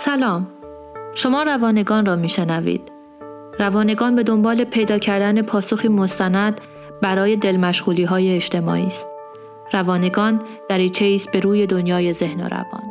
سلام. شما روانگان را میشنوید. روانگان به دنبال پیدا کردن پاسخی مستند برای دلمشغولی های اجتماعی است. روانگان دریچه است به روی دنیای ذهن و روان.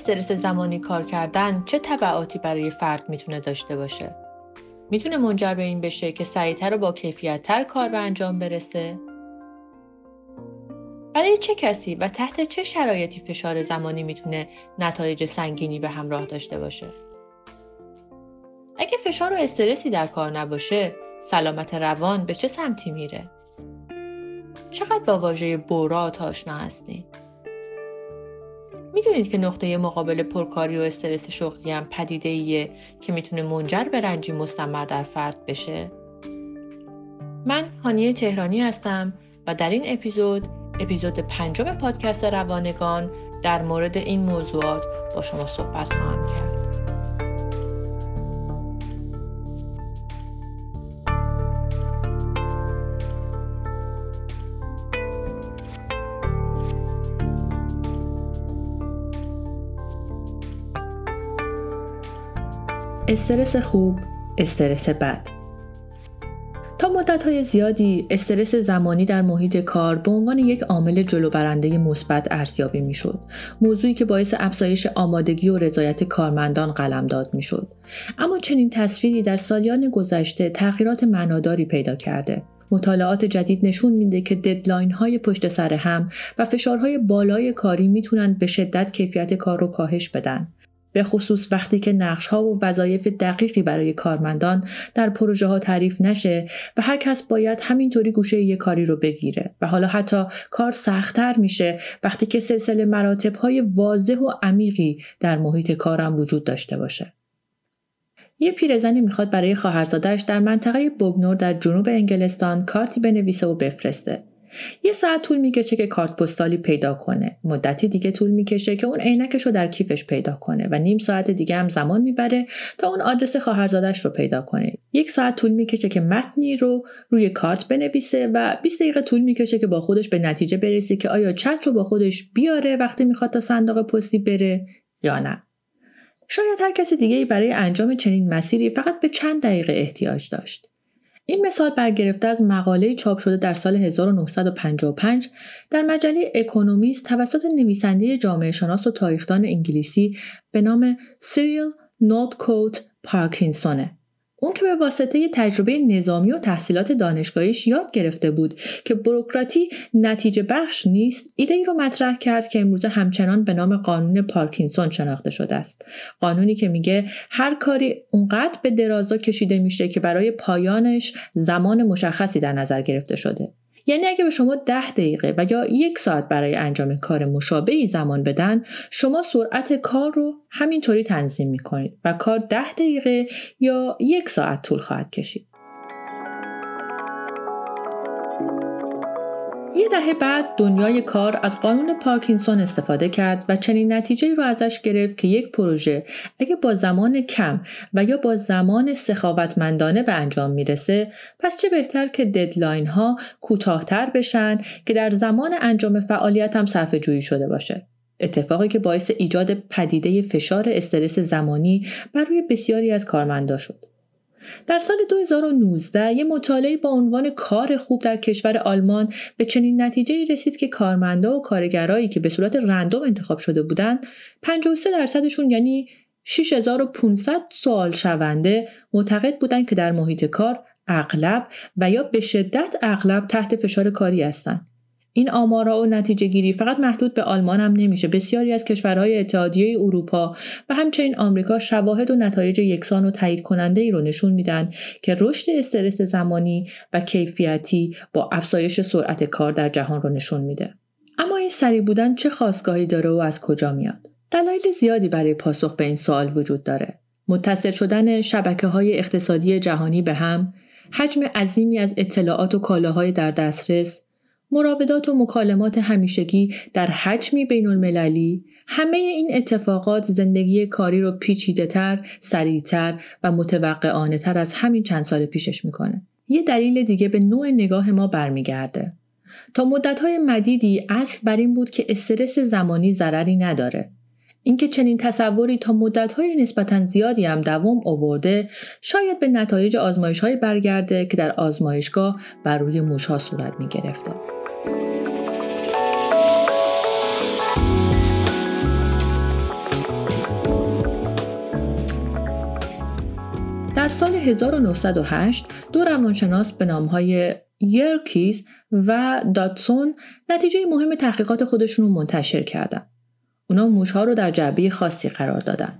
استرس زمانی کار کردن چه تبعاتی برای فرد می‌تونه داشته باشه؟ می‌تونه منجر به این بشه که سریعتر و با کیفیتتر کار به انجام برسه؟ برای چه کسی و تحت چه شرایطی فشار زمانی می‌تونه نتایج سنگینی به همراه داشته باشه؟ اگه فشار و استرسی در کار نباشه، سلامت روان به چه سمتی میره؟ چقدر با واژه بورا آشنا هستین؟ می‌دونید که نقطه مقابل پرکاری و استرس شغلی هم پدیده ایه که می‌تونه منجر به رنجی مستمر در فرد بشه؟ من هانیه تهرانی هستم و در این اپیزود اپیزود پنجم پادکست روانگان در مورد این موضوعات با شما صحبت خواهم کرد. استرس خوب، استرس بد. تا مدت های زیادی استرس زمانی در محیط کار به عنوان یک عامل جلو برنده مثبت ارزیابی می‌شد. موضوعی که باعث افزایش آمادگی و رضایت کارمندان قلمداد می‌شد. اما چنین تصویری در سالیان گذشته تغییرات معناداری پیدا کرده. مطالعات جدید نشون میده که ددلاین های پشت سر هم و فشارهای بالای کاری می‌تونن به شدت کیفیت کار رو کاهش بدن. به خصوص وقتی که نقش ها و وظایف دقیقی برای کارمندان در پروژه ها تعریف نشه و هر کس باید همینطوری گوشه یه کاری رو بگیره و حالا حتی کار سختتر میشه وقتی که سلسله مراتب های واضح و عمیقی در محیط کارم وجود داشته باشه. یه پیرزنی می‌خواد برای خواهرزادش در منطقه بوگنور در جنوب انگلستان کارتی بنویسه و بفرسته. یه ساعت طول می‌کشه که کارت پستالی پیدا کنه. مدتی دیگه طول می‌کشه که اون عینکش رو در کیفش پیدا کنه و نیم ساعت دیگه هم زمان می‌بره تا اون آدرس خواهرزادش رو پیدا کنه. یک ساعت طول می‌کشه که متنی رو روی کارت بنویسه و 20 دقیقه طول می‌کشه که با خودش به نتیجه برسه که آیا چت رو با خودش بیاره وقتی می‌خواد تا صندوق پستی بره یا نه. شاید هر کسی دیگه برای انجام چنین مسیری فقط به چند دقیقه احتیاج داشت. این مثال برگرفته از مقاله چاپ شده در سال 1955 در مجله اکونومیست توسط نویسنده جامعه شناس و تاریخدان انگلیسی به نام سیریل نوتکوت پارکینسونه. اون که به واسطه تجربه نظامی و تحصیلات دانشگاهیش یاد گرفته بود که بروکراتی نتیجه بخش نیست ایده ای رو مطرح کرد که امروزه همچنان به نام قانون پارکینسون شناخته شده است. قانونی که میگه هر کاری اونقدر به درازا کشیده میشه که برای پایانش زمان مشخصی در نظر گرفته شده. یعنی اگه به شما ده دقیقه و یا یک ساعت برای انجام کار مشابهی زمان بدن شما سرعت کار رو همینطوری تنظیم می‌کنید و کار ده دقیقه یا یک ساعت طول خواهد کشید. یه دهه بعد دنیای کار از قانون پارکینسون استفاده کرد و چنین نتیجه رو ازش گرفت که یک پروژه اگه با زمان کم و یا با زمان سخاوتمندانه به انجام می‌رسه پس چه بهتر که ددلاین ها کوتاهتر بشن که در زمان انجام فعالیت هم صرف جویی شده باشه. اتفاقی که باعث ایجاد پدیده فشار استرس زمانی بر روی بسیاری از کارمندا شد. در سال 2019 یه مطالعه با عنوان کار خوب در کشور آلمان به چنین نتیجه رسید که کارمندا و کارگرایی که به صورت رندوم انتخاب شده بودند 53 درصدشون یعنی 6500 سوال شونده معتقد بودند که در محیط کار اغلب و یا به شدت اغلب تحت فشار کاری هستند. این آمارا و نتیجه گیری فقط محدود به آلمان هم نمیشه. بسیاری از کشورهای اتحادیه اروپا و همچنین آمریکا شواهد و نتایج یکسان و تایید کننده ای رو نشون میدن که رشد استرس زمانی و کیفیتی با افزایش سرعت کار در جهان رو نشون میده. اما این سریع بودن چه خواستگاهی داره و از کجا میاد؟ دلایل زیادی برای پاسخ به این سوال وجود داره. متصل شدن شبکه های اقتصادی جهانی به هم حجم عظیمی از اطلاعات و کالاهای در دسترس مراودات و مکالمات همیشگی در حجمی بین المللی همه این اتفاقات زندگی کاری رو پیچیده تر، سریعتر و متوقعانه تر از همین چند سال پیشش می‌کنه. یه دلیل دیگه به نوع نگاه ما برمیگرده. تا مدتهای مدیدی اصل بر این بود که استرس زمانی ضرری نداره. اینکه چنین تصوری تا مدتهای نسبتا زیادی هم دوام آورده شاید به نتایج آزمایش های برگرده که در آزمایشگاه بر روی موشها صورت می. در سال 1908 دو روانشناس به نامهای یرکیز و داتسون نتیجه مهم تحقیقات خودشون رو منتشر کردند. اونا موشها رو در جعبه خاصی قرار دادن.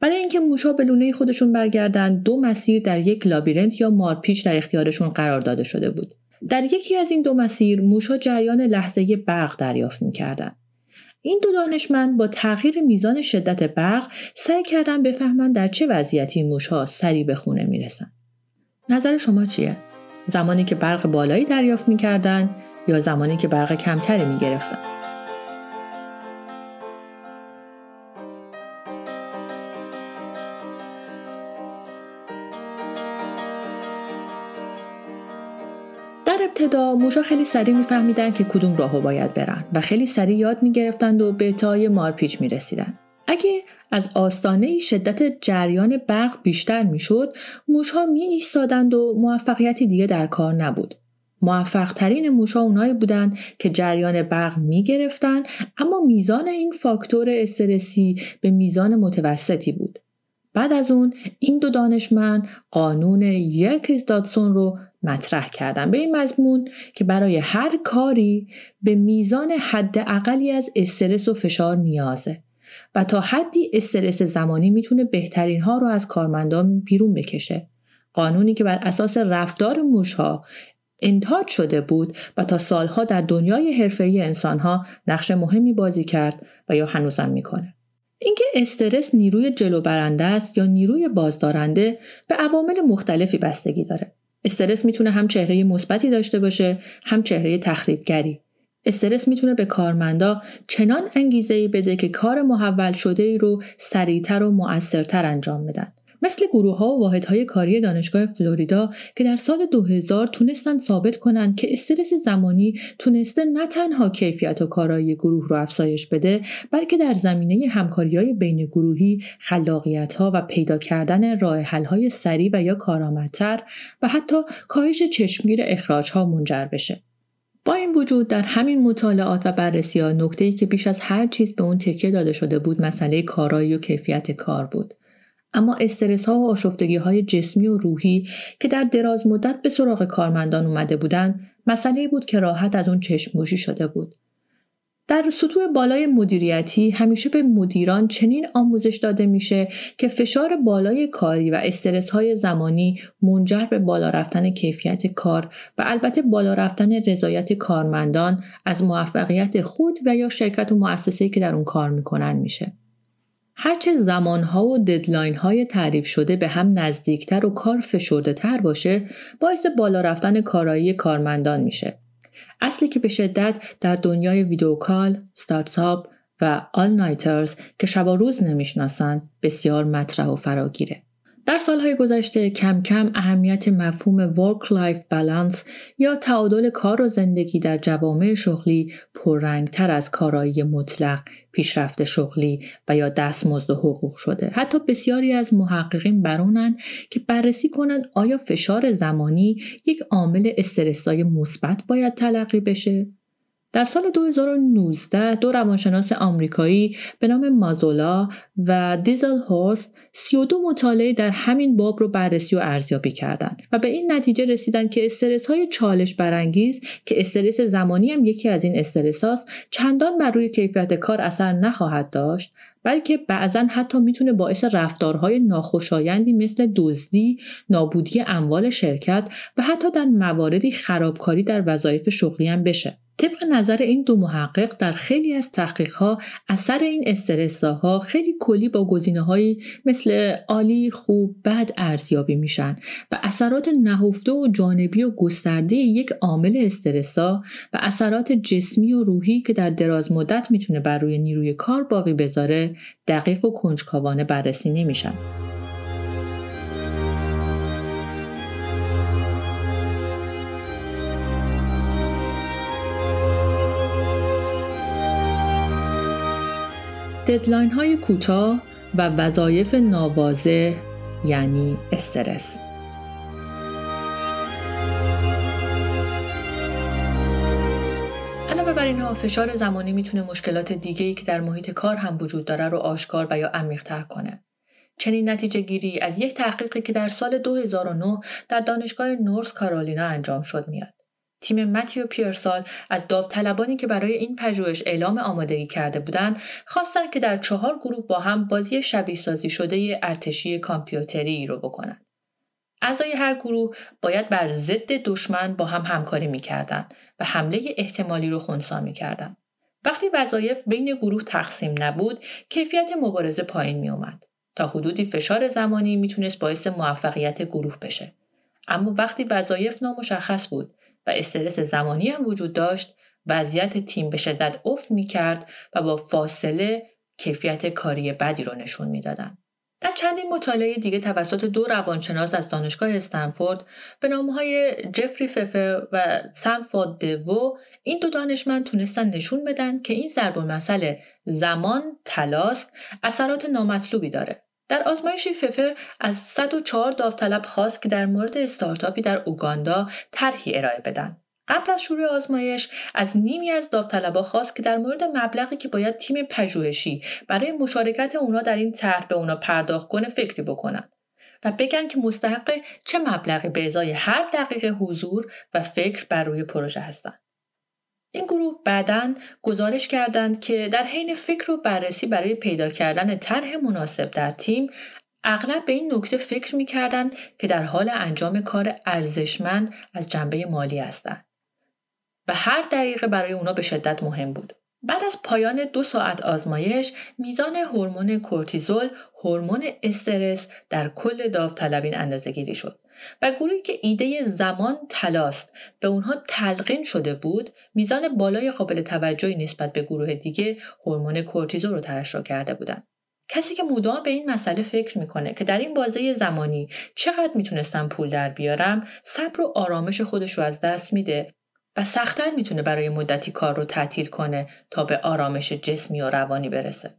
برای اینکه موشها به لونه خودشون برگردن دو مسیر در یک لابیرنت یا مارپیچ در اختیارشون قرار داده شده بود. در یکی از این دو مسیر موشها جریان لحظه برق دریافت می‌کردند. این دو دانشمند با تغییر میزان شدت برق سعی کردن بفهمند در چه وضعیتی موشها سریع به خونه می‌رسن. نظر شما چیه؟ زمانی که برق بالایی دریافت می‌کردن یا زمانی که برق کمتری می‌گرفتن؟ ابتدا موشا خیلی سریع میفهمیدن که کدوم راهو باید برن و خیلی سریع یاد می‌گرفتند و به تای مارپیچ می‌رسیدن اگه از آستانه شدت جریان برق بیشتر می‌شد موشها می ایستادند و موفقیتی دیگه در کار نبود موفق ترین موشها اونایی بودند که جریان برق می گرفتن اما میزان این فاکتور استرسی به میزان متوسطی بود. بعد از اون این دو دانشمند قانون یرکیز دادسون رو مطرح کردن. به این مضمون که برای هر کاری به میزان حد اقلی از استرس و فشار نیازه و تا حدی استرس زمانی می‌تونه بهترین ها رو از کارمندان بیرون بکشه. قانونی که بر اساس رفتار موشها انتاج شده بود و تا سالها در دنیای حرفه‌ای انسانها نقش مهمی بازی کرد و یا هنوزم می‌کنه. اینکه استرس نیروی جلو برنده است یا نیروی بازدارنده به عوامل مختلفی بستگی داره. استرس می‌تونه هم چهره مثبتی داشته باشه هم چهره تخریبگری. استرس می‌تونه به کارمندا چنان انگیزه ای بده که کار محول شده ای رو سریعتر و مؤثرتر انجام بدن. مثل گروه ها و واحد های کاری دانشگاه فلوریدا که در سال 2000 تونستن ثابت کنند که استرس زمانی تونسته نه تنها کیفیت و کارایی گروه رو افزایش بده بلکه در زمینه همکاری های بین گروهی خلاقیت ها و پیدا کردن راه حل های سریع و یا کارآمدتر و حتی کاهش چشمگیر اخراج ها منجر بشه. با این وجود در همین مطالعات و بررسی ها نکته که بیش از هر چیز به اون تکیه داده شده بود مسئله کارایی و کیفیت کار بود. اما استرس ها و آشفتگی های جسمی و روحی که در دراز مدت به سراغ کارمندان اومده بودند مسئله بود که راحت از اون چشموشی شده بود در سطوح بالای مدیریتی همیشه به مدیران چنین آموزش داده میشه که فشار بالای کاری و استرس های زمانی منجر به بالا رفتن کیفیت کار و البته بالا رفتن رضایت کارمندان از موفقیت خود و یا شرکت و مؤسسه‌ای که در اون کار می‌کنن میشه. هرچه زمانها و deadline های تعریف شده به هم نزدیکتر و کار فشرده تر باشه باعث بالا رفتن کارایی کارمندان میشه. اصلی که به شدت در دنیای video call، startup و آل نایترز که شب و روز نمی‌شناسن بسیار مطرح و فراگیره. در سالهای گذشته کم کم اهمیت مفهوم work life balance یا تعادل کار و زندگی در جوامع شغلی پررنگتر از کارایی مطلق، پیشرفت شغلی و یا دستمزد و حقوق شده. حتی بسیاری از محققین برونن که بررسی کنند آیا فشار زمانی یک عامل استرسای مثبت باید تلقی بشه در سال 2019 دو روانشناس آمریکایی به نام مازولا و دیزل هوست 32 مطالعه در همین باب رو بررسی و ارزیابی کردند و به این نتیجه رسیدن که استرس های چالش برانگیز که استرس زمانی هم یکی از این استرس هاست چندان بر روی کیفیت کار اثر نخواهد داشت بلکه بعضا حتی می‌تونه باعث رفتارهای ناخوشایندی مثل دزدی، نابودی اموال شرکت و حتی در مواردی خرابکاری در وظایف شغلی هم بشه. طبق نظر این دو محقق در خیلی از تحقیقها اثر این استرساها خیلی کلی با گزینه مثل عالی، خوب، بد ارزیابی میشن و اثرات نهفته و جانبی و گسترده یک عامل استرسا و اثرات جسمی و روحی که در دراز مدت می‌تونه بر روی نیروی کار باقی بذاره دقیق و کنجکاوانه بررسی نمیشن. ددلاین های کوتاه و وظایف ناواضح یعنی استرس علاوه بر اینها فشار زمانی می‌تونه مشکلات دیگه ای که در محیط کار هم وجود داره رو آشکار و یا عمیق‌تر کنه. چنین نتیجه گیری از یک تحقیقی که در سال 2009 در دانشگاه نورس کارولینا انجام شد میاد. تیم متیو پیرسال از داوطلبانی که برای این پژوهش اعلام آمادگی کرده بودند خواستند که در چهار گروه با هم بازی شبیه سازی شده ارتشی کامپیوتری رو بکنند. اعضای هر گروه باید بر ضد دشمن با هم همکاری می‌کردند و حمله احتمالی رو خونسا می‌کردند. وقتی وظایف بین گروه تقسیم نبود، کیفیت مبارزه پایین می اومد. تا حدودی فشار زمانی می‌تونست باعث موفقیت گروه بشه. اما وقتی وظایف نامشخص بود و استرس زمانی هم وجود داشت وضعیت تیم به شدت افت می کرد و با فاصله کیفیت کاری بدی رو نشون می‌دادند. در چندین مطالعه دیگه توسط دو روانشناس از دانشگاه استنفورد به های جفری ففر و سمفورد دوو این دو دانشمند تونستن نشون بدن که این ضرب مسئله زمان تلاست اثرات نامطلوبی داره. در آزمایشی ففر از 104 داوطلب خواست که در مورد استارتاپی در اوگاندا طرحی ارائه بدن. قبل از شروع آزمایش از نیمی از داوطلبها خواست که در مورد مبلغی که باید تیم پژوهشی برای مشارکت اونا در این طرح به اونا پرداخت کنه فکری بکنن و بگن که مستحق چه مبلغی به ازای هر دقیقه حضور و فکر بر روی پروژه هستند. این گروه بعدا گزارش کردند که در حین فکر و بررسی برای پیدا کردن طرح مناسب در تیم اغلب به این نکته فکر می کردند که در حال انجام کار ارزشمند از جنبه مالی هستند و هر دقیقه برای اونا به شدت مهم بود. بعد از پایان دو ساعت آزمایش میزان هورمون کورتیزول هورمون استرس در کل داوطلبین اندازه گیری شد و گروهی که ایده زمان تلاست به اونها تلقین شده بود میزان بالای قابل توجهی نسبت به گروه دیگه هورمون کورتیزول رو ترشح کرده بودند کسی که مدام به این مسئله فکر می‌کنه که در این بازه زمانی چقدر می‌تونستم پول در بیارم صبر و آرامش خودش رو از دست میده و سختتر می‌تونه برای مدتی کار رو تعطیل کنه تا به آرامش جسمی و روانی برسه.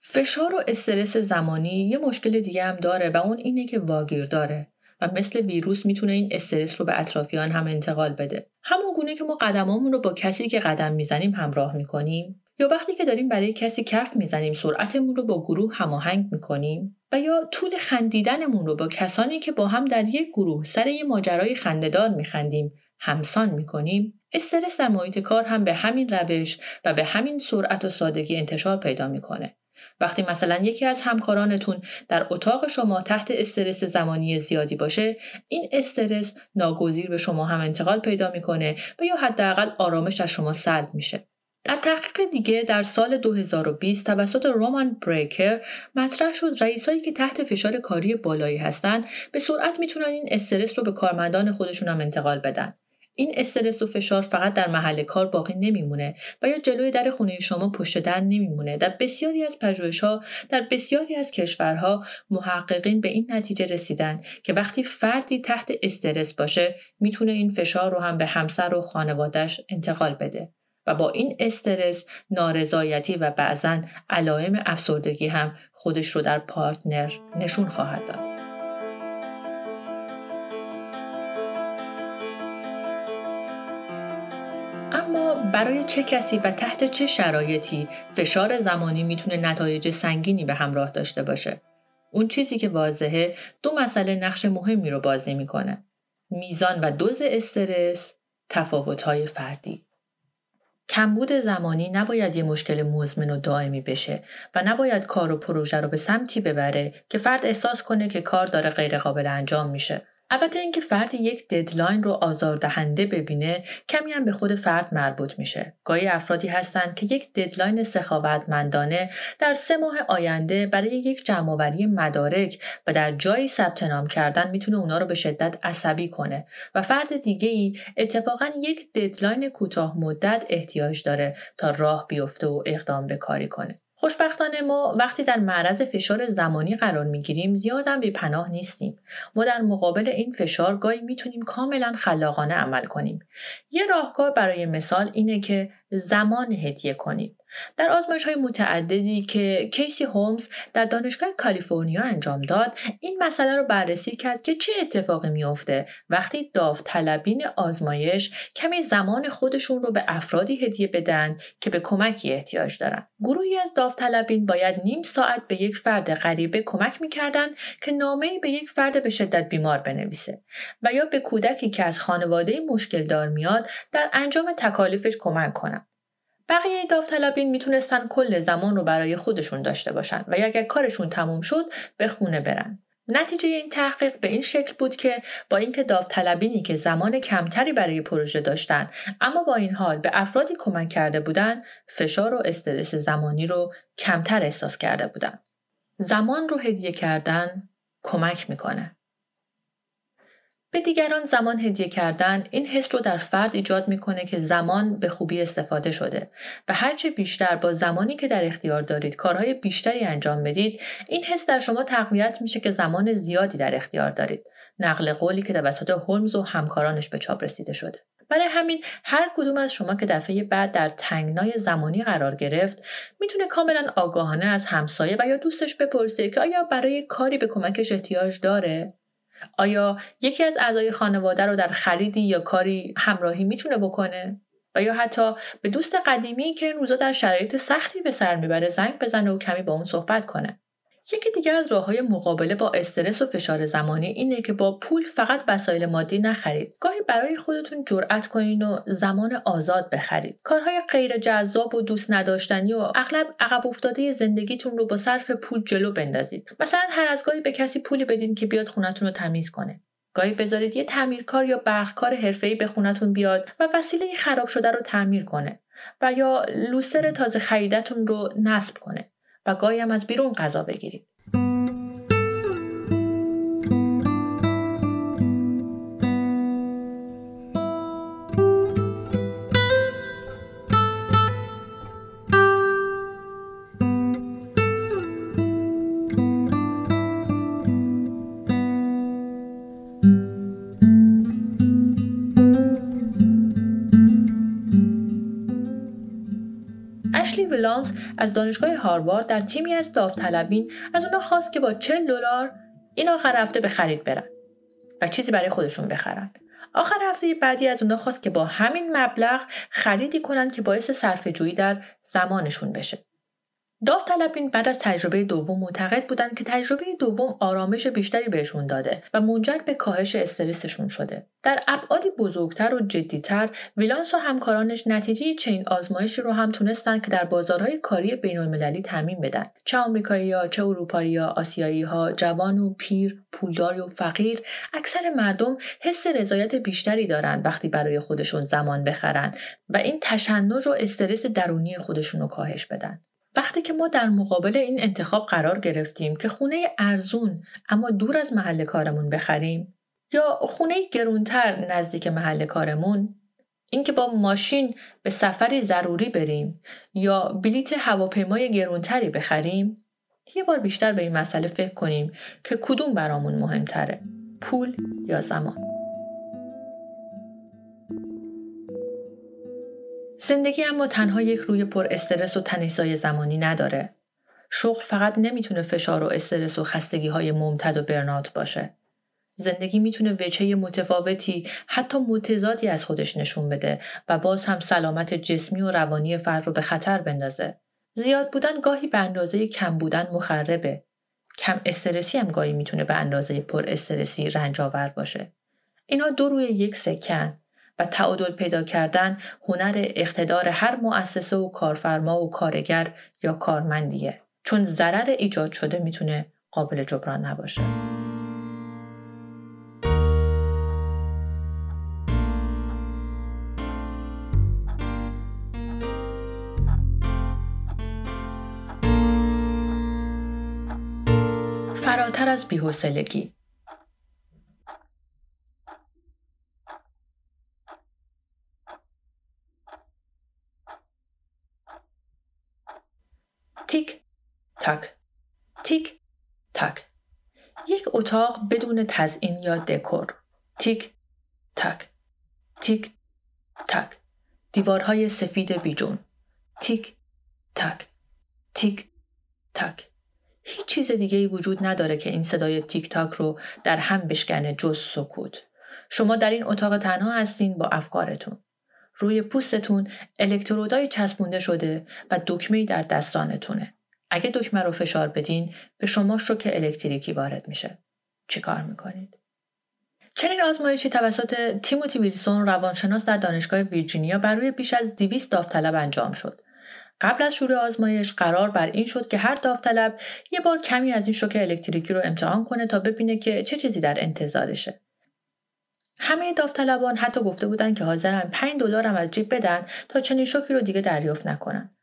فشار و استرس زمانی یه مشکل دیگه هم داره و اون اینه که واگیر داره و مثل ویروس می‌تونه این استرس رو به اطرافیان هم انتقال بده. همون گونه که ما قدمامون رو با کسی که قدم می‌زنیم همراه می‌کنیم. یا وقتی که داریم برای کسی کف می‌زنیم سرعتمون رو با گروه هماهنگ می‌کنیم. و یا طول خندیدنمون رو با کسانی که با هم در یک گروه سر یه ماجرای خندهدار میخندیم همسان می‌کنیم. استرس در محیط کار هم به همین روش و به همین سرعت و سادگی انتشار پیدا می‌کنه. وقتی مثلا یکی از همکارانتون در اتاق شما تحت استرس زمانی زیادی باشه این استرس ناگزیر به شما هم انتقال پیدا می‌کنه و یا حداقل آرامش از شما سلب میشه در تحقیق دیگه در سال 2020 توسط رومان بریکر مطرح شد رئیسایی که تحت فشار کاری بالایی هستند به سرعت می‌تونن این استرس رو به کارمندان خودشون هم انتقال بدن. این استرس و فشار فقط در محل کار باقی نمیمونه و یا جلوی در خونه شما پشت در نمیمونه در بسیاری از ها در بسیاری از کشورها محققین به این نتیجه رسیدن که وقتی فردی تحت استرس باشه می‌تونه این فشار رو هم به همسر و خانوادهش انتقال بده و با این استرس نارضایتی و بعضا علائم افسردگی هم خودش رو در پارتنر نشون خواهد داد. برای چه کسی و تحت چه شرایطی فشار زمانی می‌تونه نتایج سنگینی به همراه داشته باشه؟ اون چیزی که واضحه دو مسئله نقش مهمی رو بازی می‌کنه. میزان و دوز استرس تفاوت‌های فردی. کمبود زمانی نباید یه مشکل مزمن و دائمی بشه و نباید کار و پروژه رو به سمتی ببره که فرد احساس کنه که کار داره غیرقابل انجام میشه. البته اینکه فرد یک deadline رو آزاردهنده ببینه کمی هم به خود فرد مربوط میشه. گاهی افرادی هستند که یک deadline سخاوتمندانه در سه ماه آینده برای یک جمعآوری مدارک و در جایی ثبت نام کردن می‌تونه اونا رو به شدت عصبی کنه و فرد دیگه ای اتفاقا یک ددلاین کوتاه مدت احتیاج داره تا راه بیفته و اقدام به کاری کنه. خوشبختانه ما وقتی در معرض فشار زمانی قرار می‌گیریم زیادم به پناه نیستیم. ما در مقابل این فشار گاهی می‌تونیم کاملا خلاقانه عمل کنیم. یه راهکار برای مثال اینه که زمان هدیه کنید. در آزمایش های متعددی که کیسی هومز در دانشگاه کالیفرنیا انجام داد این مسئله رو بررسی کرد که چه اتفاقی میافته وقتی داوطلبین آزمایش کمی زمان خودشون رو به افرادی هدیه بدن که به کمکی احتیاج دارن. گروهی از داوطلبین باید نیم ساعت به یک فرد غریبه کمک می‌کردن که نامه به یک فرد به شدت بیمار بنویسه و یا به کودکی که از خانواده مشکل دار میاد در انجام تکالیفش کمک کنن. بقیه داوطلبین می‌تونستن کل زمان رو برای خودشون داشته باشن و اگر کارشون تموم شد به خونه برن. نتیجه این تحقیق به این شکل بود که با اینکه داوطلبینی که زمان کمتری برای پروژه داشتن اما با این حال به افرادی کمک کرده بودن فشار و استرس زمانی رو کمتر احساس کرده بودن. زمان رو هدیه کردن کمک می‌کنه. به دیگران زمان هدیه کردن این حس رو در فرد ایجاد می‌کنه که زمان به خوبی استفاده شده. و هرچه بیشتر با زمانی که در اختیار دارید کارهای بیشتری انجام بدید این حس در شما تقویت میشه که زمان زیادی در اختیار دارید. نقل قولی که توسط هولمز و همکارانش به چاپ رسیده شده. برای همین هر کدوم از شما که دفعه بعد در تنگنای زمانی قرار گرفت می‌تونه کاملا آگاهانه از همسایه و یا دوستش بپرسه که آیا برای کاری به کمکش احتیاج داره؟ آیا یکی از اعضای خانواده رو در خریدی یا کاری همراهی می‌تونه بکنه؟ و یا حتی به دوست قدیمی که این روزا در شرایط سختی به سر می‌بره زنگ بزنه و کمی با اون صحبت کنه. یکی دیگه از راه های مقابله با استرس و فشار زمانی اینه که با پول فقط وسایل مادی نخرید. گاهی برای خودتون جرأت کنین و زمان آزاد بخرید. کارهای غیر جذاب و دوست نداشتنی و اغلب عقب افتاده زندگیتون رو با صرف پول جلو بندازید. مثلا هر از گاهی به کسی پولی بدین که بیاد خونتون رو تمیز کنه. گاهی بذارید یه تعمیرکار یا برقکار حرفه‌ای به خونتون بیاد و وسیله خراب شده رو تعمیر کنه و یا لوستر تازه خریدتون رو نصب کنه. و گاهی هم از بیرون غذا بگیرید. اشلی ولانس از دانشگاه هاروارد در تیمی از داوطلبین از اونا خواست که با 40 دلار این آخر هفته به خرید برن و چیزی برای خودشون بخرن. آخر هفته بعدی از اونا خواست که با همین مبلغ خریدی کنن که باعث صرفه جویی در زمانشون بشه. داوطلبین بعد از تجربه دوم معتقد بودند که تجربه دوم آرامش بیشتری بهشون داده و منجر به کاهش استرسشون شده. در ابعادی بزرگتر و جدیتر ویلانس و همکارانش نتیجه چین آزمایشی رو هم تونستن که در بازارهای کاری بین المللی بدن. چه آمریکایی ها، چه اروپایی یا آسیایی ها، جوان و پیر، پولدار و فقیر، اکثر مردم حس رضایت بیشتری دارند وقتی برای خودشون زمان بخرن و این تشنج و استرس درونی خودشون رو کاهش بدن. وقتی که ما در مقابل این انتخاب قرار گرفتیم که خونه ارزون اما دور از محل کارمون بخریم یا خونه گرونتر نزدیک محل کارمون اینکه با ماشین به سفری ضروری بریم یا بلیت هواپیمای گرونتری بخریم یه بار بیشتر به این مسئله فکر کنیم که کدوم برامون مهمتره پول یا زمان. زندگی اما تنها یک روی پر استرس و تنیسای زمانی نداره. شغل فقط نمی‌تونه فشار و استرس و خستگی های ممتد و برنات باشه. زندگی می‌تونه وجهه متفاوتی حتی متضادی از خودش نشون بده و باز هم سلامت جسمی و روانی فرد رو به خطر بندازه. زیاد بودن گاهی به اندازه کم بودن مخربه. کم استرسی هم گاهی می‌تونه به اندازه پر استرسی رنجاور باشه. اینا دو روی یک سکن و تعادل پیدا کردن هنر اقتدار هر مؤسسه و کارفرما و کارگر یا کارمندیه. چون ضرر ایجاد شده می‌تونه قابل جبران نباشه. فراتر از بی‌حوصلگی تیک تاک. تیک تاک. یک اتاق بدون تزئین یا دکور. تیک تاک. تیک تاک. دیوارهای سفید بیجون. تیک تاک. تیک تاک. هیچ چیز دیگه ای وجود نداره که این صدای تیک تاک رو در هم بشکنه جز سکوت. شما در این اتاق تنها هستین با افکارتون. روی پوستتون الکترودای چسبونده شده و دکمه در دستانتونه. اگه دکمه رو فشار بدین به شما شوک الکتریکی وارد میشه. چیکار می‌کنید؟ چنین آزمایشی توسط تیموتی ویلسون روانشناس در دانشگاه ویرجینیا بر روی بیش از 200 داوطلب انجام شد. قبل از شروع آزمایش قرار بر این شد که هر داوطلب یه بار کمی از این شوک الکتریکی رو امتحان کنه تا ببینه که چه چیزی در انتظارشه. همه داوطلبان حتی گفته بودن که حاضرن 5 دلار هم از جیب بدن تا چنین شوکی رو دیگه دریافت نکنن.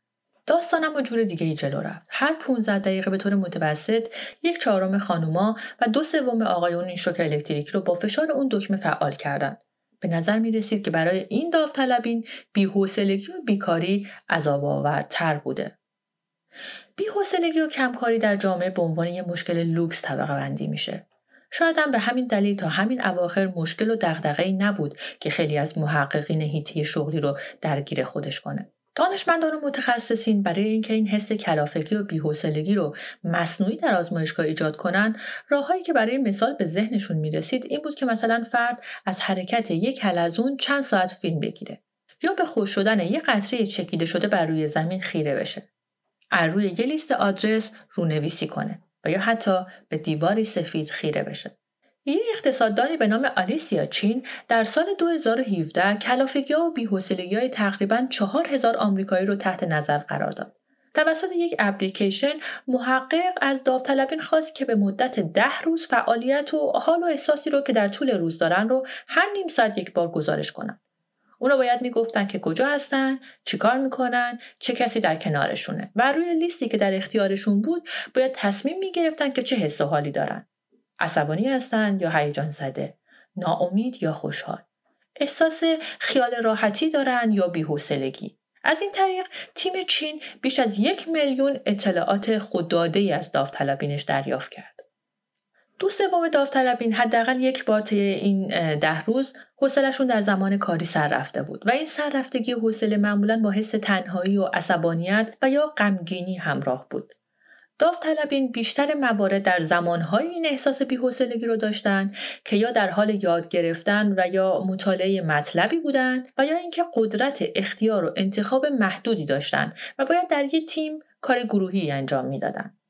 داستانم و جور دیگه ای جلو رفت. هر 15 دقیقه به طور متوسط یک چهارم خانوما و دو سوم آقایون این شوک الکتریکی رو با فشار اون دکمه فعال کردند. به نظر می رسید که برای این داوطلبین بیحوصلگی و بیکاری عذاب آورتر بوده. بیحوصلگی و کمکاری در جامعه به عنوان یک مشکل لوکس طبقه بندی میشه. شاید هم به همین دلیل تا همین اواخر مشکل و دغدغه‌ای نبود که خیلی از محققین هیتی شغلی رو درگیر خودش کنه. دانشمندان و متخصصین برای اینکه این حس کلافگی و بیحوصلگی رو مصنوعی در آزمایشگاه ایجاد کنن راههایی که برای مثال به ذهنشون می‌رسید این بود که مثلا فرد از حرکت یک حلزون چند ساعت فیلم بگیره یا به خوش شدن یک قطره چکیده شده بر روی زمین خیره بشه از روی یه لیست آدرس رونویسی کنه و یا حتی به دیواری سفید خیره بشه یک اقتصاددانی به نام آلیسیا چین در سال 2017 کلافگی و بیحوصلگی های تقریبا 4000 آمریکایی رو تحت نظر قرار داد. توسط یک اپلیکیشن محقق از داوطلبین خواست که به مدت ده روز فعالیت و حال و احساسی رو که در طول روز دارن رو هر نیم ساعت یک بار گزارش کنن. اونا باید می‌گفتن که کجا هستن، چیکار می‌کنن، چه کسی در کنارشونه. و روی لیستی که در اختیارشون بود باید تصمیم می‌گرفتن که چه حس و حالی دارن. عصبانی هستند یا هیجان زده ناامید یا خوشحال. احساس خیال راحتی دارند یا بیحوصلگی. از این طریق تیم چین بیش از یک میلیون اطلاعات خودداده از داوطلبینش دریافت کرد. دو سوم داوطلبین حداقل یک بار طی این ده روز حوصلهشون در زمان کاری سر رفته بود و این سررفتگی حوصله معمولا با حس تنهایی و عصبانیت و یا غمگینی همراه بود داوطلبین بیشتر موارد در زمانهای این احساس بیحوصلگی رو داشتن که یا در حال یاد گرفتن و یا مطالعه مطلبی بودند و یا اینکه قدرت اختیار و انتخاب محدودی داشتند و باید در یک تیم کار گروهی انجام می‌دادند.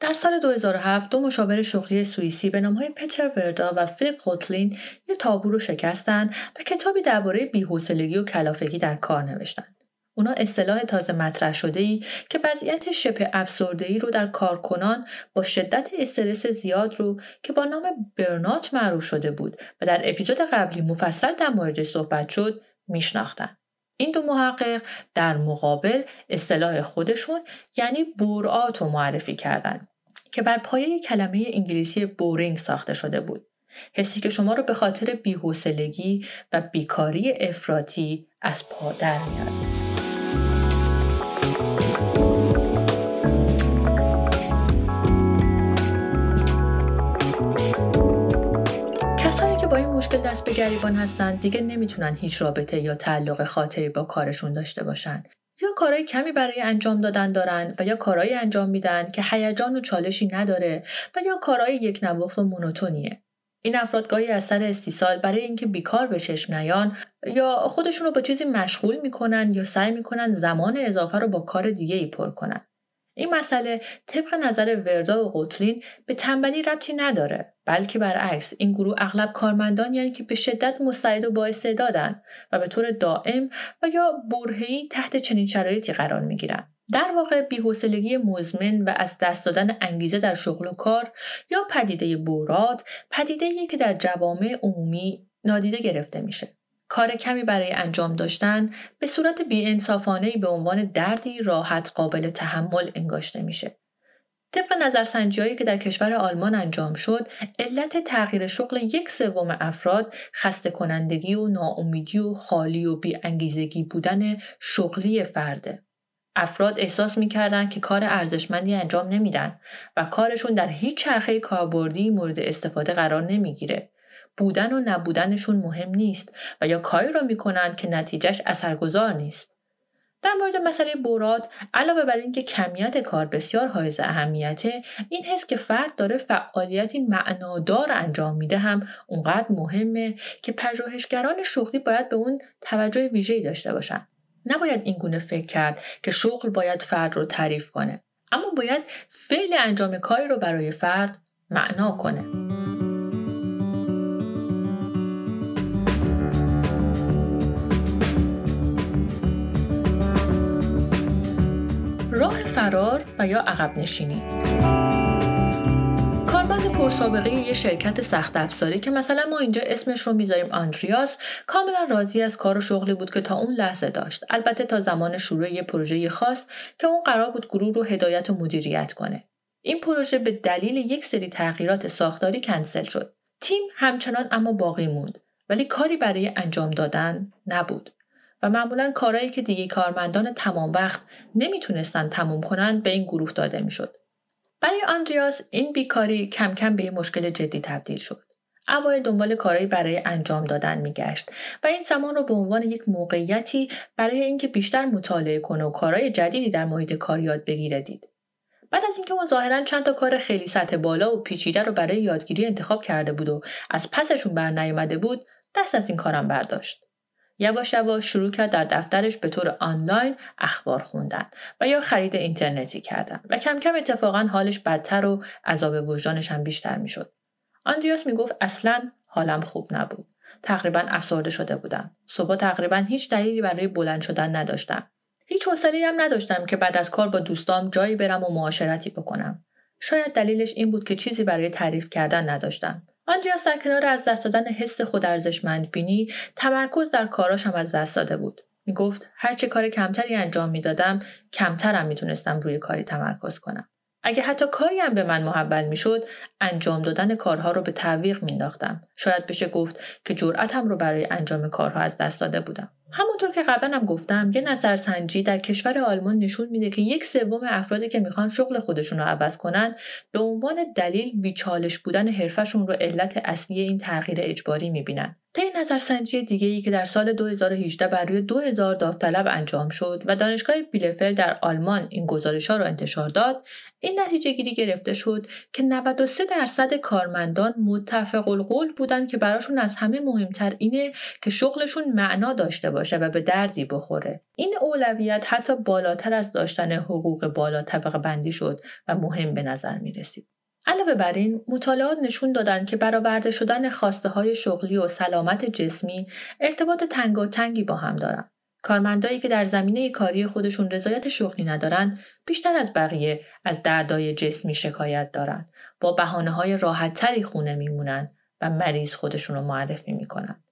در سال 2007 دو مشاور شغلی سوئیسی به نامهای پتر وردا و فیلیپ قوتلین یک تابو رو شکستند و کتابی درباره بیحوصلگی و کلافگی در کار نوشتند. اونا اصطلاح تازه مطرح شده ای که وضعیت شبه افسرده ای رو در کارکنان با شدت استرس زیاد رو که با نام برنات معروف شده بود و در اپیزود قبلی مفصل در مورد صحبت شد میشناختن. این دو محقق در مقابل اصطلاح خودشون یعنی بورآت رو معرفی کردند که بر پایه کلمه انگلیسی بورینگ ساخته شده بود. حسی که شما رو به خاطر بیحوصلگی و بیکاری افراطی از پا در میاره. مشکل دست به گریبان هستند دیگه نمی‌تونن هیچ رابطه یا تعلق خاطری با کارشون داشته باشن. یا کارهای کمی برای انجام دادن دارن و یا کارهایی انجام میدن که هیجان و چالشی نداره و یا کارهای یک نواخت و مونوتونیه. این افراد گاهی از سر استیصال برای اینکه بیکار به چشم نیان یا خودشون رو با چیزی مشغول می‌کنن یا سعی می‌کنن زمان اضافه رو با کار دیگه ای پر کنن. این مسئله طبق نظر وردا و قطلین به تنبلی ربطی نداره بلکه برعکس این گروه اغلب کارمندان یعنی که به شدت مستعد و بااستعدادن و به طور دائم و یا برههای تحت چنین شرایطی قرار می‌گیرن. در واقع بیحوصلگی مزمن و از دست دادن انگیزه در شغل و کار یا پدیده بورات پدیده که در جوامع عمومی نادیده گرفته میشه. کار کمی برای انجام داشتن به صورت بیانصافانه به عنوان دردی راحت قابل تحمل انگاشته میشه. طبق نظرسنجیهایی که در کشور آلمان انجام شد علت تغییر شغل یک سوم افراد خسته کنندگی و ناامیدی و خالی و بیانگیزگی بودن شغلی فرده افراد احساس می‌کردن که کار ارزشمندی انجام نمیدن و کارشون در هیچ چرخه کاربردی مورد استفاده قرار نمی‌گیره بودن و نبودنشون مهم نیست و یا کاری را می‌کنند که نتیجهش اثرگذار نیست. در مورد مسئله براد علاوه بر اینکه کمیت کار بسیار حائز اهمیته این حس که فرد داره فعالیتی معنادار انجام میده هم اونقدر مهمه که پژوهشگران شغلی باید به اون توجه ویژه‌ای داشته باشن. نباید این گونه فکر کرد که شغل باید فرد رو تعریف کنه اما باید فعل انجام کاری رو برای فرد معنا کنه. فرار و یا عقب نشینی. کارمند پرسابقه یه شرکت سخت افزاری که مثلا ما اینجا اسمش رو می‌ذاریم آندریاس کاملا راضی از کار و شغلی بود که تا اون لحظه داشت. البته تا زمان شروع یه پروژه خاص که اون قرار بود گروه رو هدایت و مدیریت کنه. این پروژه به دلیل یک سری تغییرات ساختاری کنسل شد. تیم همچنان اما باقی موند ولی کاری برای انجام دادن نبود. و معمولا کارهایی که دیگه کارمندان تمام وقت نمی‌تونستن تموم کنن به این گروه داده می‌شد. برای آندریاس این بیکاری کم کم به یه مشکل جدی تبدیل شد. اوایل دنبال کارهایی برای انجام دادن میگشت و این زمان رو به عنوان یک موقعیتی برای اینکه بیشتر مطالعه کنه و کارهای جدیدی در محیط کار یاد بگیره دید. بعد از اینکه اون ظاهرا چند تا کار خیلی سطح بالا و پیچیده رو برای یادگیری انتخاب کرده بود و از پسشون بر نیامده بود دست از این کارم برداشت. یواش یواش شروع کرد در دفترش به طور آنلاین اخبار خوندن و یا خرید اینترنتی کردن و کم کم اتفاقا حالش بدتر و عذاب وجدانش هم بیشتر می‌شد. آندریاس می‌گفت اصلا حالم خوب نبود. تقریبا افسرده شده بودم. صبح تقریبا هیچ دلیلی برای بلند شدن نداشتم. هیچ حوصله‌ای هم نداشتم که بعد از کار با دوستام جایی برم و معاشرتی بکنم. شاید دلیلش این بود که چیزی برای تعریف کردن نداشتم. آندریاس در کنار از دست دادن حس خود ارزشمند بینی تمرکز در کاراش هم از دست داده بود. می گفت هر چه کار کمتری انجام می‌دادم کمترم می‌تونستم روی کاری تمرکز کنم. اگه حتی کاری هم به من محول می‌شد انجام دادن کارها رو به تعویق مینداختم شاید بشه گفت که جرأتم رو برای انجام کارها از دست داده بودم. همونطور که قبلا هم گفتم یه نظرسنجی در کشور آلمان نشون میده که یک سوم افرادی که می‌خوان شغل خودشون رو عوض کنن به عنوان دلیل بیچالش بودن حرفشون رو علت اصلی این تغییر اجباری می‌بینن. طی نظرسنجی دیگه ای که در سال 2018 بر روی 2000 داوطلب انجام شد و دانشگاه بیلفل در آلمان این گزارش ها را انتشار داد این نتیجه گیری گرفته شد که 93 درصد کارمندان متفق القول بودند که براشون از همه مهمتر اینه که شغلشون معنا داشته باشه و به دردی بخوره این اولویت حتی بالاتر از داشتن حقوق بالا طبقه بندی شد و مهم به نظر می رسید. علاوه بر این مطالعات نشون دادند که برآورده شدن خواسته های شغلی و سلامت جسمی ارتباط تنگاتنگی با هم دارند. کارمندایی که در زمینه کاری خودشون رضایت شغلی ندارن بیشتر از بقیه از دردای جسمی شکایت دارن. با بحانه های راحتتری خونه میمونن و مریض خودشون رو معرفی می‌کنن.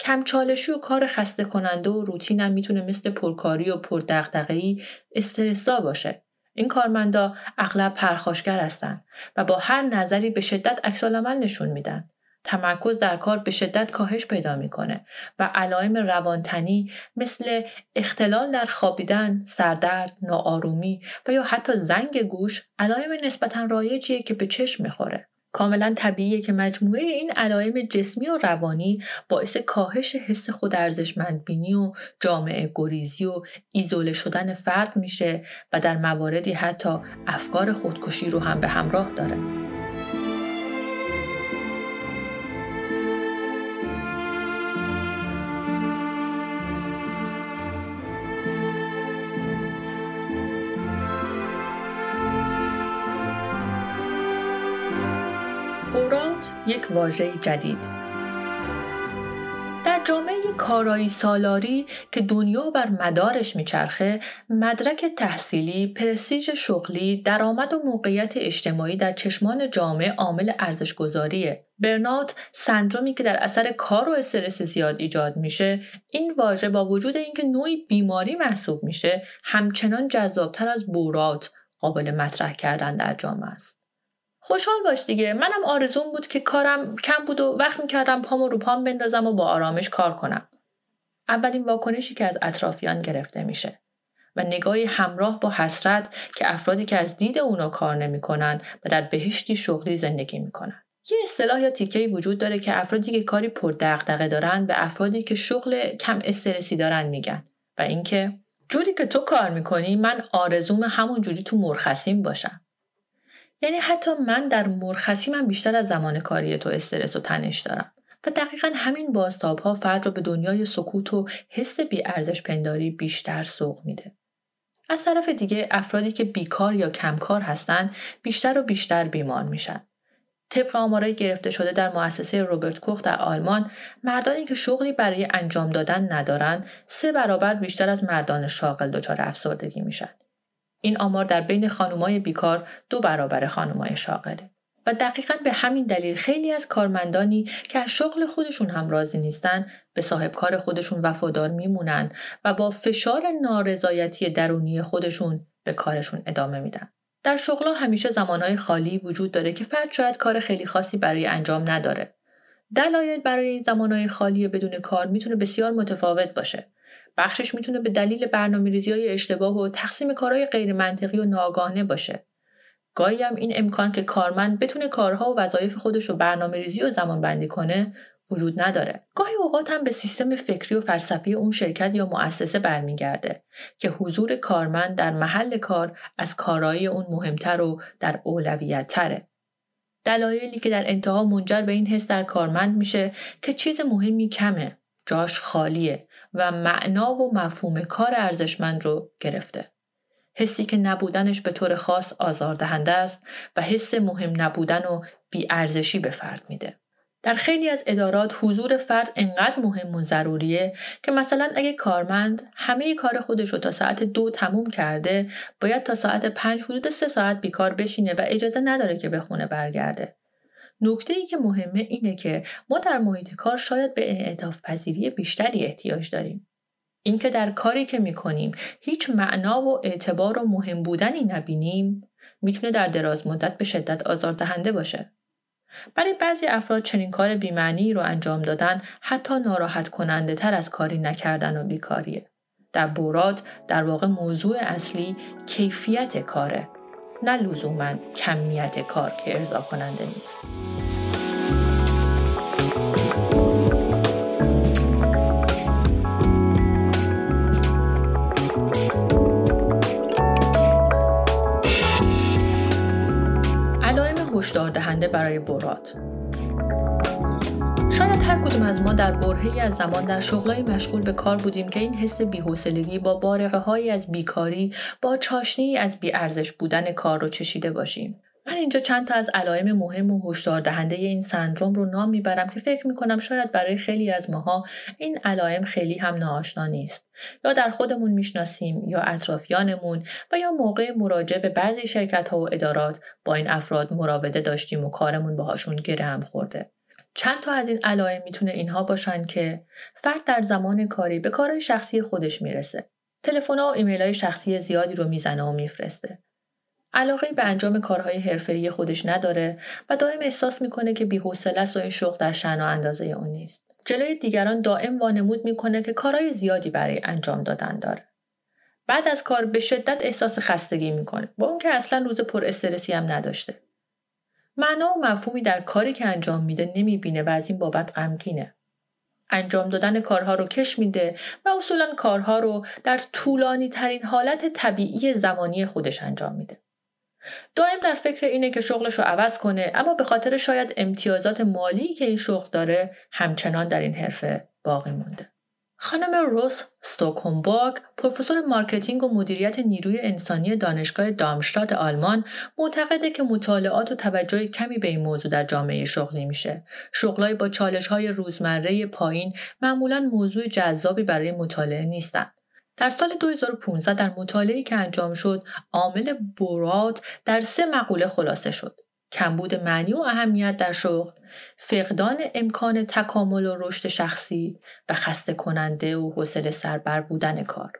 کمچالشی و کار خسته کننده و روتین هم می‌تونه مثل پرکاری و پردقدقهی استرسا باشه. این کارمندا اغلب پرخاشگر هستند و با هر نظری به شدت عکسالعمل نشون میدن تمرکز در کار به شدت کاهش پیدا می‌کنه و علائم روانتنی مثل اختلال در خوابیدن، سردرد، ناآرومی و یا حتی زنگ گوش علائم نسبتا رایجیه که به چشم می‌خوره. کاملا طبیعیه که مجموعه این علائم جسمی و روانی باعث کاهش حس خود بینی و جامعه گریزی و ایزوله شدن فرد میشه و در مواردی حتی افکار خودکشی رو هم به همراه داره. یک واژه جدید در جامعه کارایی سالاری که دنیا بر مدارش میچرخه مدرک تحصیلی پرستیژ شغلی درآمد و موقعیت اجتماعی در چشمان جامعه عامل ارزشگذاریه برنات سندرومی که در اثر کار و استرس زیاد ایجاد میشه این واژه با وجود اینکه نوعی بیماری محسوب میشه همچنان جذابتر از بورات قابل مطرح کردن در جامعه است. خوشحال باش دیگه منم آرزون بود که کارم کم بود و وقت می‌کردم پامو رو پام بندازم و با آرامش کار کنم. اولین واکنشی که از اطرافیان گرفته میشه و نگاهی همراه با حسرت که افرادی که از دید اونا کار نمی‌کنن و در بهشتی شغلی زندگی می‌کنن. یه اصطلاح یا تیکه‌ای وجود داره که افرادی که کاری پر دغدغه دارن به افرادی که شغل کم استرسی دارن میگن و اینکه جوری که تو کار می‌کنی من آرزوم همون جوری تو مرخصیم باشم یعنی حتی من در مرخصیمم بیشتر از زمان کاری تو استرس و تنش دارم و دقیقا همین باستاب ها فرد را به دنیای سکوت و حس ارزش پنداری بیشتر سوق میده. از طرف دیگه افرادی که بیکار یا کمکار هستند بیشتر و بیشتر بیمار میشن. طبق آمارای گرفته شده در مؤسسه روبرت کوخ در آلمان مردانی که شغلی برای انجام دادن ندارند سه برابر بیشتر از مردان شاغل دچار افسردگی میشن این آمار در بین خانمای بیکار دو برابر خانمای شاغله و دقیقا به همین دلیل خیلی از کارمندانی که از شغل خودشون هم راضی نیستن به صاحب کار خودشون وفادار میمونن و با فشار نارضایتی درونی خودشون به کارشون ادامه میدن. در شغلا همیشه زمانهای خالی وجود داره که فرد شاید کار خیلی خاصی برای انجام نداره. دلایل برای این زمانهای خالی بدون کار می‌تونه بسیار متفاوت باشه. بخشش می‌تونه به دلیل برنامه ریزی های اشتباه و تقسیم کارهای غیر منطقی و ناگاهانه باشه. گاهی هم این امکان که کارمند بتونه کارها و وظایف خودش رو برنامه ریزی و زمان بندی کنه وجود نداره. گاهی اوقات هم به سیستم فکری و فلسفی اون شرکت یا مؤسسه برمیگرده که حضور کارمند در محل کار از کارایی اون مهمتر و در اولویت تره. دلایلی که در انتها منجر به این حس در کارمند میشه که چیز مهمی کمه، جاش خالیه و معنا و مفهوم کار ارزشمند رو گرفته. حسی که نبودنش به طور خاص آزاردهنده است و حس مهم نبودن و بیارزشی به فرد میده. در خیلی از ادارات حضور فرد انقدر مهم و ضروریه که مثلا اگه کارمند همه کار خودش رو تا ساعت دو تموم کرده باید تا ساعت پنج حدود سه ساعت بیکار بشینه و اجازه نداره که به خونه برگرده. نکته ای که مهمه اینه که ما در محیط کار شاید به انعطاف پذیری بیشتری احتیاج داریم. اینکه در کاری که می‌کنیم هیچ معنا و اعتبار و مهم بودنی نبینیم می‌تونه در دراز مدت به شدت آزاردهنده باشه. برای بعضی افراد چنین کار بیمعنی رو انجام دادن حتی ناراحت کننده تر از کاری نکردن و بیکاریه. در بورات در واقع موضوع اصلی کیفیت کاره نه لزوما کمیت کار که ارضا کننده نیست. هشدار دهنده برای برات شاید هر کدوم از ما در برهی از زمان در شغلای مشغول به کار بودیم که این حس بیحوصلگی با بارقه هایی از بیکاری با چاشنی از بیارزش بودن کار رو چشیده باشیم. من اینجا چند تا از علائم مهم و هشدار دهنده این سندروم رو نام می‌برم که فکر می‌کنم شاید برای خیلی از ماها این علائم خیلی هم ناآشنا نیست. یا در خودمون می‌شناسیم یا اطرافیانمون و یا موقع مراجعه به بعضی شرکت ها و ادارات با این افراد مراوده داشتیم و کارمون باهاشون گره هم خورده. چند تا از این علائم می‌تونه اینها باشن که فرد در زمان کاری به کارهای شخصی خودش می‌رسه تلفن و ایمیل های شخصی زیادی رو می‌زنه و میفرسته علاقه به انجام کارهای حرفه‌ای خودش نداره و دائم احساس می‌کنه که بی‌حوصله است و این شغل در شأن و اندازه اون نیست. جلوی دیگران دائم وانمود می‌کنه که کارهای زیادی برای انجام دادن داره. بعد از کار به شدت احساس خستگی می‌کنه با اون که اصلا روز پر استرسی هم نداشته. معنا و مفهومی در کاری که انجام میده نمی‌بینه و از این بابت غمگینه. انجام دادن کارها رو کش میده و اصولا کارها رو در طولانی ترین حالت طبیعی زمانی خودش انجام میده. دائم در فکر اینه که شغلش رو عوض کنه اما به خاطر شاید امتیازات مالی که این شغل داره همچنان در این حرفه باقی مونده. خانم روت ستوک هومبورگ پروفسور marketing و مدیریت نیروی انسانی دانشگاه دارمشتات آلمان معتقده که مطالعات و توجه کمی به این موضوع در جامعه شغلی میشه. شغلای با چالش های روزمره پایین معمولا موضوع جذابی برای مطالعه نیستند. در سال 2015 در مطالعه‌ای که انجام شد عامل برات در سه مقوله خلاصه شد کمبود معنی و اهمیت در شغل فقدان امکان تکامل و رشد شخصی و خسته کننده و حوصله سربر بودن کار.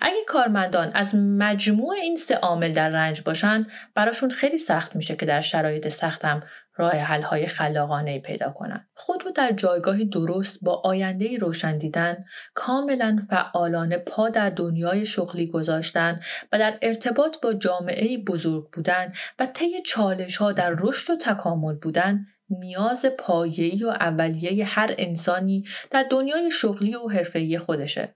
اگه کارمندان از مجموع این سه عامل در رنج باشن براشون خیلی سخت میشه که در شرایط سختم راه حل های خلاقانه پیدا کنند. خود رو در جایگاهی درست با آینده روشن دیدن، کاملا فعالانه پا در دنیای شغلی گذاشتن و در ارتباط با جامعه بزرگ بودن و طی چالش ها در رشد و تکامل بودن نیاز پایه‌ای و اولیه هر انسانی در دنیای شغلی و حرفه‌ای خودشه.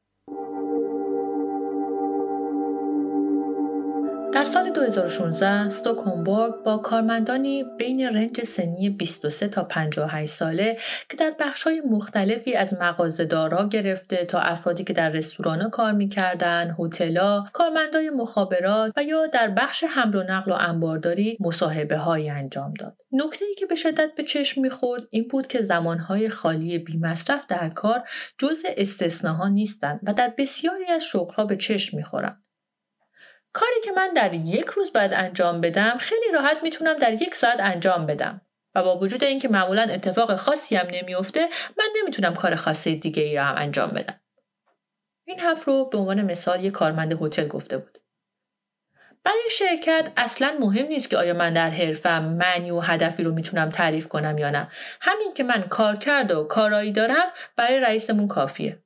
در سال 2016 هومبورگ با کارمندانی بین رنج سنی 23 تا 58 ساله که در بخش‌های مختلفی از مغازه‌دارا گرفته تا افرادی که در رستورانا کار می‌کردند، هتل‌ها، کارمندای مخابرات و یا در بخش حمل و نقل و انبارداری مصاحبه‌هایی انجام داد. نکته‌ای که به شدت به چشم می‌خورد این بود که زمانهای خالی بی‌مصرف در کار جزء استثناها نیستند و در بسیاری از شغل‌ها به چشم می‌خورند. کاری که من در یک روز باید انجام بدم خیلی راحت می‌تونم در یک ساعت انجام بدم. و با وجود اینکه معمولا اتفاق خاصی هم نمیفته من نمی‌تونم کار خاصی دیگه ای را هم انجام بدم. این حرف رو به عنوان مثال یک کارمند هتل گفته بود. برای شرکت اصلا مهم نیست که آیا من در حرفم معنی و هدفی رو می‌تونم تعریف کنم یا نه. همین که من کار کرد و کارایی دارم برای رئیسمون کافیه.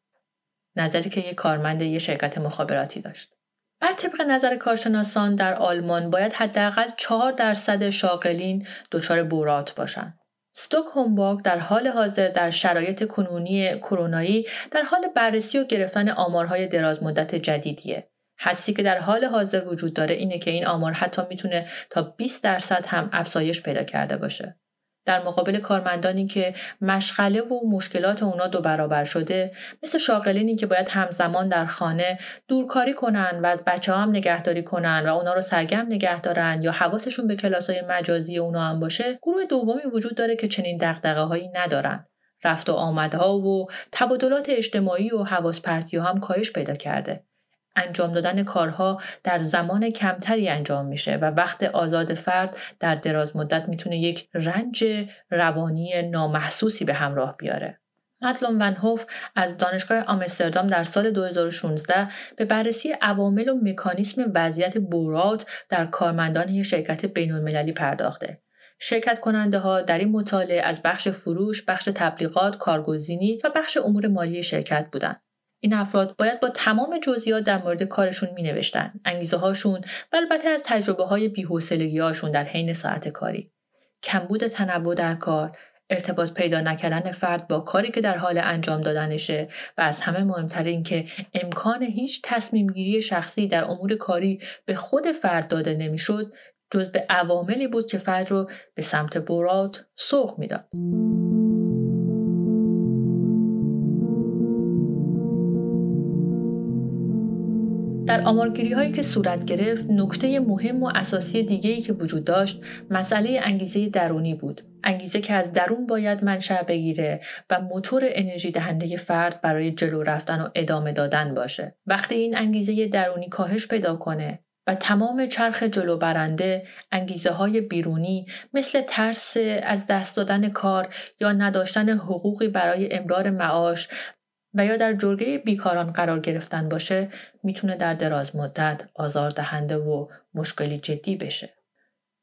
نظری که یک کارمند یه شرکت مخابراتی داشت. بر طبق نظر کارشناسان در آلمان باید حداقل 4 درصد شاغلین دچار بورات باشند. ستوک هومباگ در حال حاضر در شرایط کنونی کرونایی در حال بررسی و گرفتن آمارهای دراز مدت جدیدیه. حدسی که در حال حاضر وجود داره اینه که این آمار حتی می‌تونه تا 20 درصد هم افزایش پیدا کرده باشه. در مقابل کارمندانی که مشغله و مشکلات اونا دو برابر شده مثل شاغلینی که باید همزمان در خانه دورکاری کنن و از بچه هم نگهداری کنن و اونا رو سرگرم نگه دارن یا حواسشون به کلاس های مجازی اونا هم باشه گروه دومی وجود داره که چنین دقدقه هایی ندارن. رفت و آمدها و تبادلات اجتماعی و حواس پرتی هم کاهش پیدا کرده. انجام دادن کارها در زمان کمتری انجام میشه و وقت آزاد فرد در دراز مدت می‌تونه یک رنج روانی نامحسوسی به همراه بیاره. مدلون ونهوف از دانشگاه آمستردام در سال 2016 به بررسی عوامل و مکانیسم وضعیت بورات در کارمندان یک شرکت بین المللی پرداخته. شرکت کننده ها در این مطالعه از بخش فروش، بخش تبلیغات، کارگزینی و بخش امور مالی شرکت بودند. این افراد باید با تمام جزئیات در مورد کارشون می نوشتن، انگیزه هاشون و البته از تجربه های بی‌حوصلگی هاشون در حین ساعت کاری. کمبود تنوع در کار، ارتباط پیدا نکردن فرد با کاری که در حال انجام دادنشه و از همه مهمتر این که امکان هیچ تصمیم گیری شخصی در امور کاری به خود فرد داده نمی‌شد جز به عواملی بود که فرد رو به سمت برات سوق می‌داد. در آمارگیری هایی که صورت گرفت نکته مهم و اساسی دیگه ای که وجود داشت مسئله انگیزه درونی بود. انگیزه که از درون باید منشأ بگیره و موتور انرژی دهنده فرد برای جلو رفتن و ادامه دادن باشه. وقتی این انگیزه درونی کاهش پیدا کنه و تمام چرخ جلو برنده انگیزه های بیرونی مثل ترس از دست دادن کار یا نداشتن حقوقی برای امرار معاش و یا در جرگه بیکاران قرار گرفتن باشه می‌تونه در دراز مدت آزار دهنده و مشکلی جدی بشه.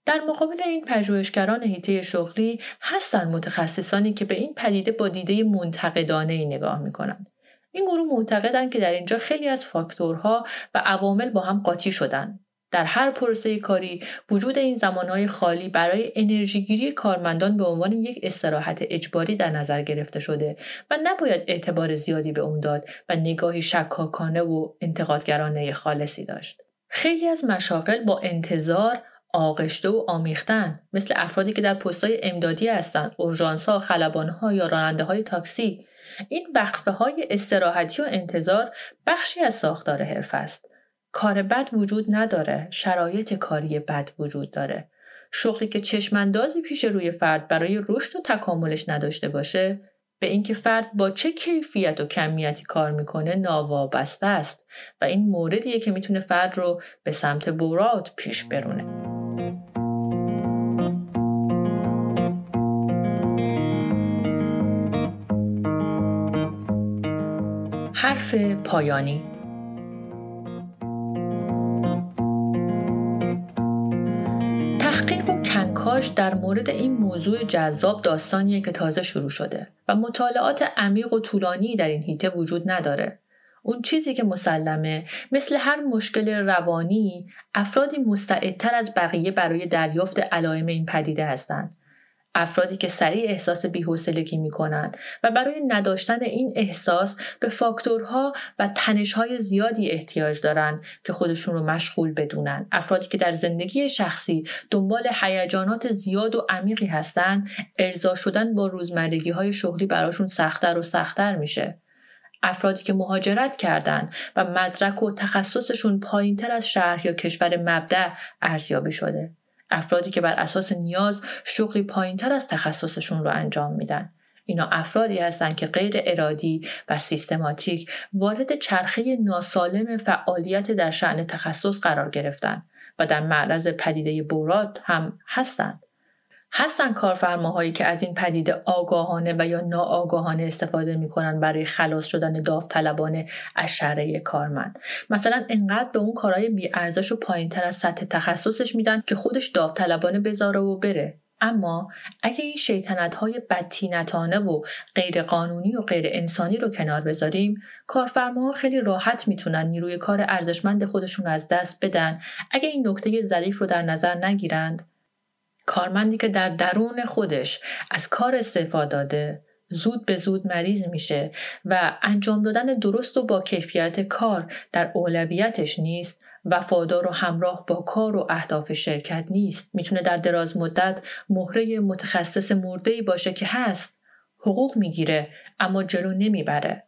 در مقابل این پژوهشگران حیطه شغلی هستن متخصصانی که به این پدیده با دیده منتقدانه ای نگاه می‌کنن. این گروه معتقدند که در اینجا خیلی از فاکتورها و عوامل با هم قاطی شدن در هر پروسه کاری وجود این زمانهای خالی برای انرژیگیری کارمندان به عنوان یک استراحت اجباری در نظر گرفته شده و نباید اعتبار زیادی به اون داد و نگاهی شکاکانه و انتقادگرانه خالصی داشت. خیلی از مشاغل با انتظار آغشته و آمیختن مثل افرادی که در پستهای امدادی هستند اورژانسها خلبانها یا راننده های تاکسی این وقفه های استراحتی و انتظار بخشی از ساختار حرف است کار بد وجود نداره شرایط کاری بد وجود داره. شغلی که چشماندازی پیش روی فرد برای رشد و تکاملش نداشته باشه به اینکه فرد با چه کیفیت و کمیتی کار می‌کنه ناوابسته است و این موردیه که می‌تونه فرد رو به سمت بورات پیش برونه. حرف پایانی تحقیق و کنکاش در مورد این موضوع جذاب داستانیه که تازه شروع شده و مطالعات عمیق و طولانی در این هیته وجود نداره. اون چیزی که مسلمه مثل هر مشکل روانی افرادی مستعدتر از بقیه برای دریافت علائم این پدیده هستند افرادی که سریع احساس بیحوصلگی می‌کنند و برای نداشتن این احساس به فاکتورها و تنشهای زیادی احتیاج دارند که خودشون رو مشغول بدونن. افرادی که در زندگی شخصی دنبال هیجانات زیاد و عمیقی هستند ارضا شدن با روزمرگی های شغلی براشون سختتر و سختتر میشه. افرادی که مهاجرت کردند و مدرک و تخصصشون پایینتر از شهر یا کشور مبدع ارزیابی شده. افرادی که بر اساس نیاز شغلی پایینتر از تخصصشون رو انجام میدن اینا افرادی هستند که غیر ارادی و سیستماتیک وارد چرخه ناسالم فعالیت در شعن تخصص قرار گرفتن و در معرض پدیده بورات هم هستند. هستن کارفرماهایی که از این پدیده آگاهانه و یا ناآگاهانه استفاده می‌کنن برای خلاص شدن داوطلبانه از شرعه کارمند مثلا انقدر به اون کارهای بیارزش و پایینتر از سطح تخصصش میدن که خودش داوطلبانه بذاره و بره. اما اگه این شیطنت های بدتینتانه و غیر قانونی و غیر انسانی رو کنار بذاریم کارفرماها خیلی راحت می‌تونن نیروی کار ارزشمند خودشون از دست بدن. اگه این نکته ظریف رو در نظر نگیرند کارمندی که در درون خودش از کار استفاده داده زود به زود مریض میشه و انجام دادن درست و با کیفیت کار در اولویتش نیست وفادار و همراه با کار و اهداف شرکت نیست. می‌تونه در دراز مدت مهره متخصص مرده باشه که هست حقوق می‌گیره اما جلو نمی‌بره.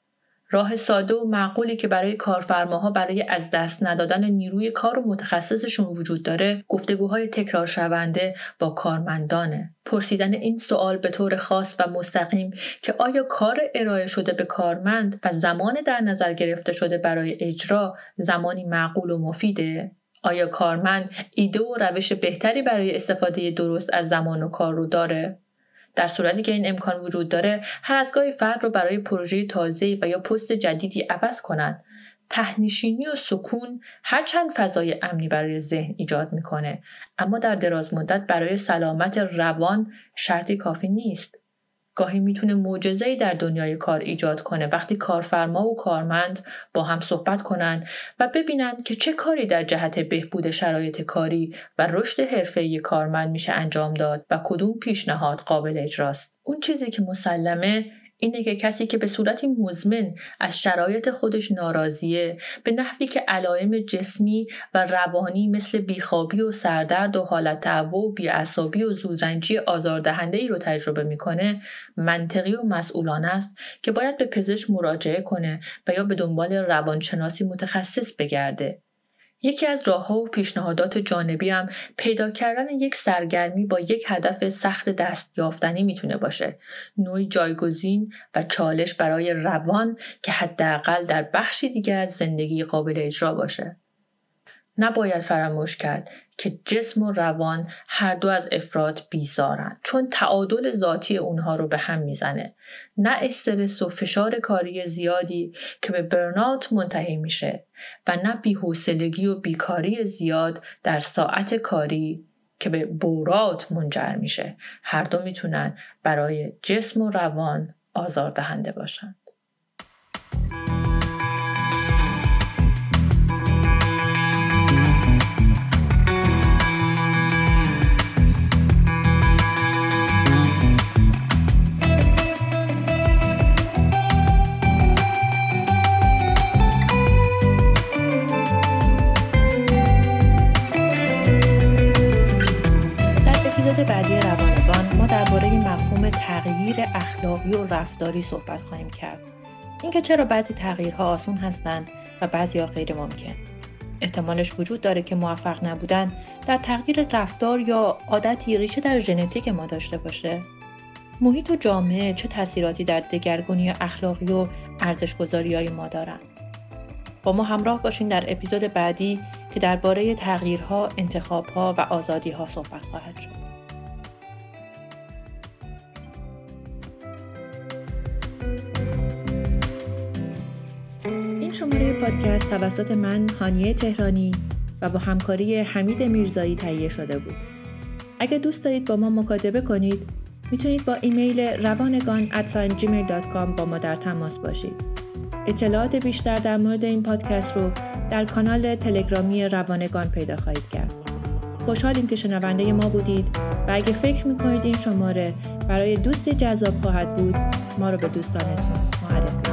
راه ساده و معقولی که برای کارفرماها برای از دست ندادن نیروی کار و متخصصشون وجود داره گفتگوهای تکرار شونده با کارمندانه. پرسیدن این سوال به طور خاص و مستقیم که آیا کار ارائه شده به کارمند و زمان در نظر گرفته شده برای اجرا زمانی معقول و مفیده؟ آیا کارمند ایده و روش بهتری برای استفاده درست از زمان و کار رو داره؟ در صورتی که این امکان وجود داره هر از گاهی فرد رو برای پروژه تازه و یا پست جدیدی عوض کنند. تهنشینی و سکون هرچند فضای امنی برای ذهن ایجاد می‌کنه. اما در دراز مدت برای سلامت روان شرطی کافی نیست. گاهی می‌تونه معجزه‌ای در دنیای کار ایجاد کنه وقتی کارفرما و کارمند با هم صحبت کنند و ببینند که چه کاری در جهت بهبود شرایط کاری و رشد حرفه‌ای کارمند میشه انجام داد و کدوم پیشنهاد قابل اجراست. اون چیزی که مسلمه اینه که کسی که به صورتی مزمن از شرایط خودش ناراضیه به نحوی که علائم جسمی و روانی مثل بیخوابی و سردرد و حالت تعو و بیعصابی و زوزنجی آزاردهنده ای رو تجربه می‌کنه منطقی و مسئولانه است که باید به پزشک مراجعه کنه و یا به دنبال روانشناسی متخصص بگرده. یکی از راهها و پیشنهادات جانبی هم پیدا کردن یک سرگرمی با یک هدف سخت دست یافتنی می‌تونه باشه. نوعی جایگزین و چالش برای روان که حداقل در بخشی دیگه از زندگی قابل اجرا باشه. نباید فراموش کرد که جسم و روان هر دو از افراد بیزارن. چون تعادل ذاتی اونها رو به هم می‌زنه. نه استرس و فشار کاری زیادی که به برنات منتهی میشه و نه بیحوصلگی و بیکاری زیاد در ساعت کاری که به بورات منجر میشه. هر دو می‌تونن برای جسم و روان آزاردهنده باشن. رفتاری صحبت خواهیم کرد. اینکه چرا بعضی تغییرها آسون هستند و بعضی غیر ممکن. احتمالش وجود داره که موفق نبودن در تغییر رفتار یا عادتی ریشه در ژنتیک ما داشته باشه. محیط و جامعه چه تاثیراتی در دگرگونی اخلاقی و ارزشگذاری های ما دارن. با ما همراه باشین در اپیزود بعدی که درباره تغییرها، انتخابها و آزادیها صحبت خواهد شد. شماره پادکست توسط من هانیه تهرانی و با همکاری حمید میرزایی تهیه شده بود. اگه دوست دارید با ما مکاتبه کنید می‌تونید با ایمیل روانگان با ما در تماس باشید. اطلاعات بیشتر در مورد این پادکست رو در کانال تلگرامی روانگان پیدا خواهید کرد. خوشحالیم که شنونده ما بودید و اگه فکر می‌کنید این شماره برای دوستی جذاب خواهد بود ما رو به دوستانتون معرفی